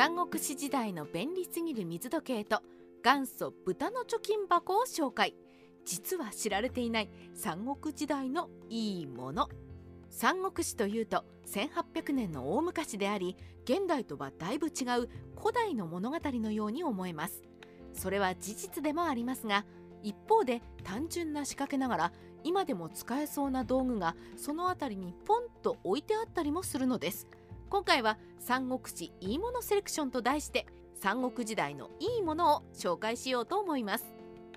三国志時代の便利すぎる水時計と元祖豚の貯金箱を紹介。実は知られていない三国時代のいいもの。三国志というと1800年の大昔であり現代とはだいぶ違う古代の物語のように思えます。それは事実でもありますが一方で単純な仕掛けながら今でも使えそうな道具がその辺りにポンと置いてあったりもするのです。今回は三国志いいものセレクションと題して三国時代のいいものを紹介しようと思います。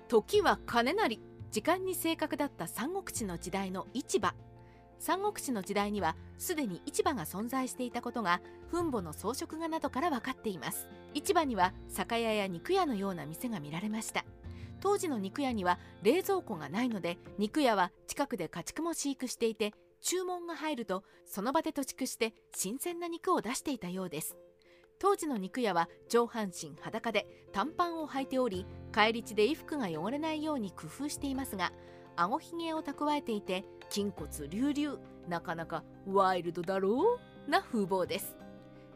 時は金なり時間に正確だった三国志の時代の市場。三国志の時代にはすでに市場が存在していたことが墳墓の装飾画などから分かっています。市場には酒屋や肉屋のような店が見られました。当時の肉屋には冷蔵庫がないので肉屋は近くで家畜も飼育していて注文が入るとその場で土畜して新鮮な肉を出していたようです。当時の肉屋は上半身裸で短パンを履いており返り血で衣服が汚れないように工夫していますが顎ひげを蓄えていて筋骨隆々なかなかワイルドだろう？な風貌です。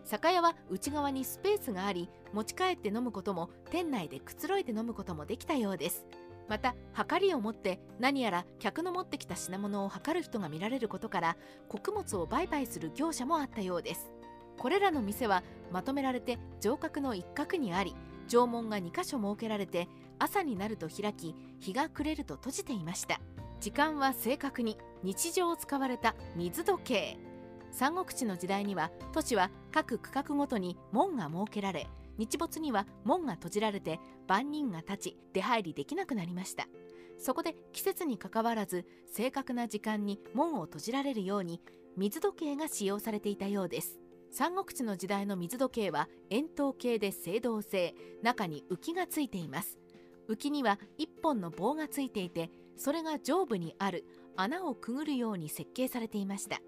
酒屋は内側にスペースがあり持ち帰って飲むことも店内でくつろいで飲むこともできたようです。また量りを持って何やら客の持ってきた品物を測る人が見られることから穀物を売買する業者もあったようです。これらの店はまとめられて城郭の一角にあり城門が2箇所設けられて朝になると開き日が暮れると閉じていました。時間は正確に日常を使われた水時計。三国志の時代には都市は各区画ごとに門が設けられ日没には門が閉じられて万人が立ち出入りできなくなりました。そこで季節にかかわらず正確な時間に門を閉じられるように水時計が使用されていたようです。三国志の時代の水時計は円筒形で青銅製中に浮きがついています。浮きには1本の棒がついていてそれが上部にある穴をくぐるように設計されていました。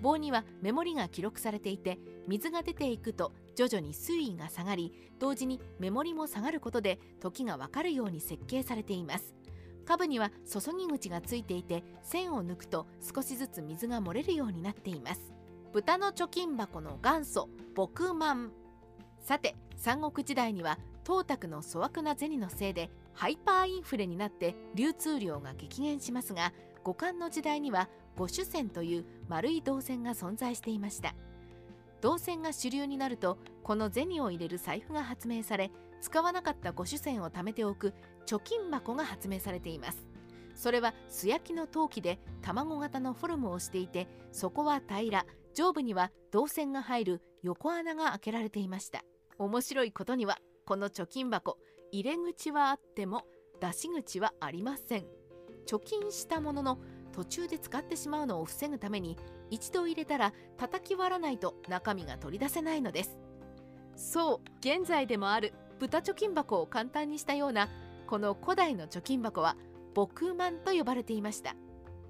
棒にはメモリが記録されていて水が出ていくと徐々に水位が下がり同時にメモリも下がることで時がわかるように設計されています。下部には注ぎ口がついていて線を抜くと少しずつ水が漏れるようになっています。豚の貯金箱の元祖牧万さて三国時代には東卓の粗悪な銭のせいでハイパーインフレになって流通量が激減しますが五冠の時代には五種線という丸い銅線が存在していました。銅線が主流になるとこの銭を入れる財布が発明され使わなかった五種線を貯めておく貯金箱が発明されています。それは素焼きの陶器で卵型のフォルムをしていて底は平ら上部には銅線が入る横穴が開けられていました。面白いことにはこの貯金箱入れ口はあっても出し口はありません。貯金したものの途中で使ってしまうのを防ぐために一度入れたら叩き割らないと中身が取り出せないのです。そう現在でもある豚貯金箱を簡単にしたようなこの古代の貯金箱は牧満と呼ばれていました。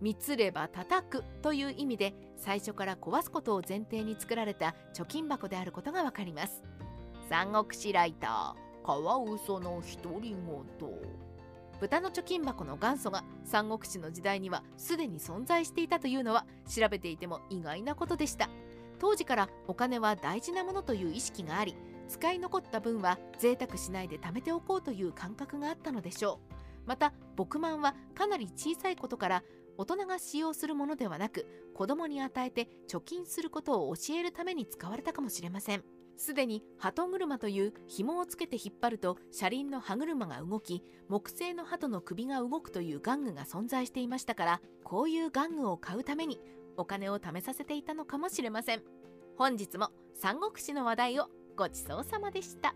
みつれば叩くという意味で最初から壊すことを前提に作られた貯金箱であることがわかります。三国志ライターカワウソの独り言。豚の貯金箱の元祖が三国志の時代にはすでに存在していたというのは調べていても意外なことでした。当時からお金は大事なものという意識があり使い残った分は贅沢しないで貯めておこうという感覚があったのでしょう。また牧満はかなり小さいことから大人が使用するものではなく子供に与えて貯金することを教えるために使われたかもしれません。すでに鳩車という紐をつけて引っ張ると車輪の歯車が動き木製の鳩の首が動くという玩具が存在していましたからこういう玩具を買うためにお金を貯めさせていたのかもしれません本日も三国志の話題をごちそうさまでした。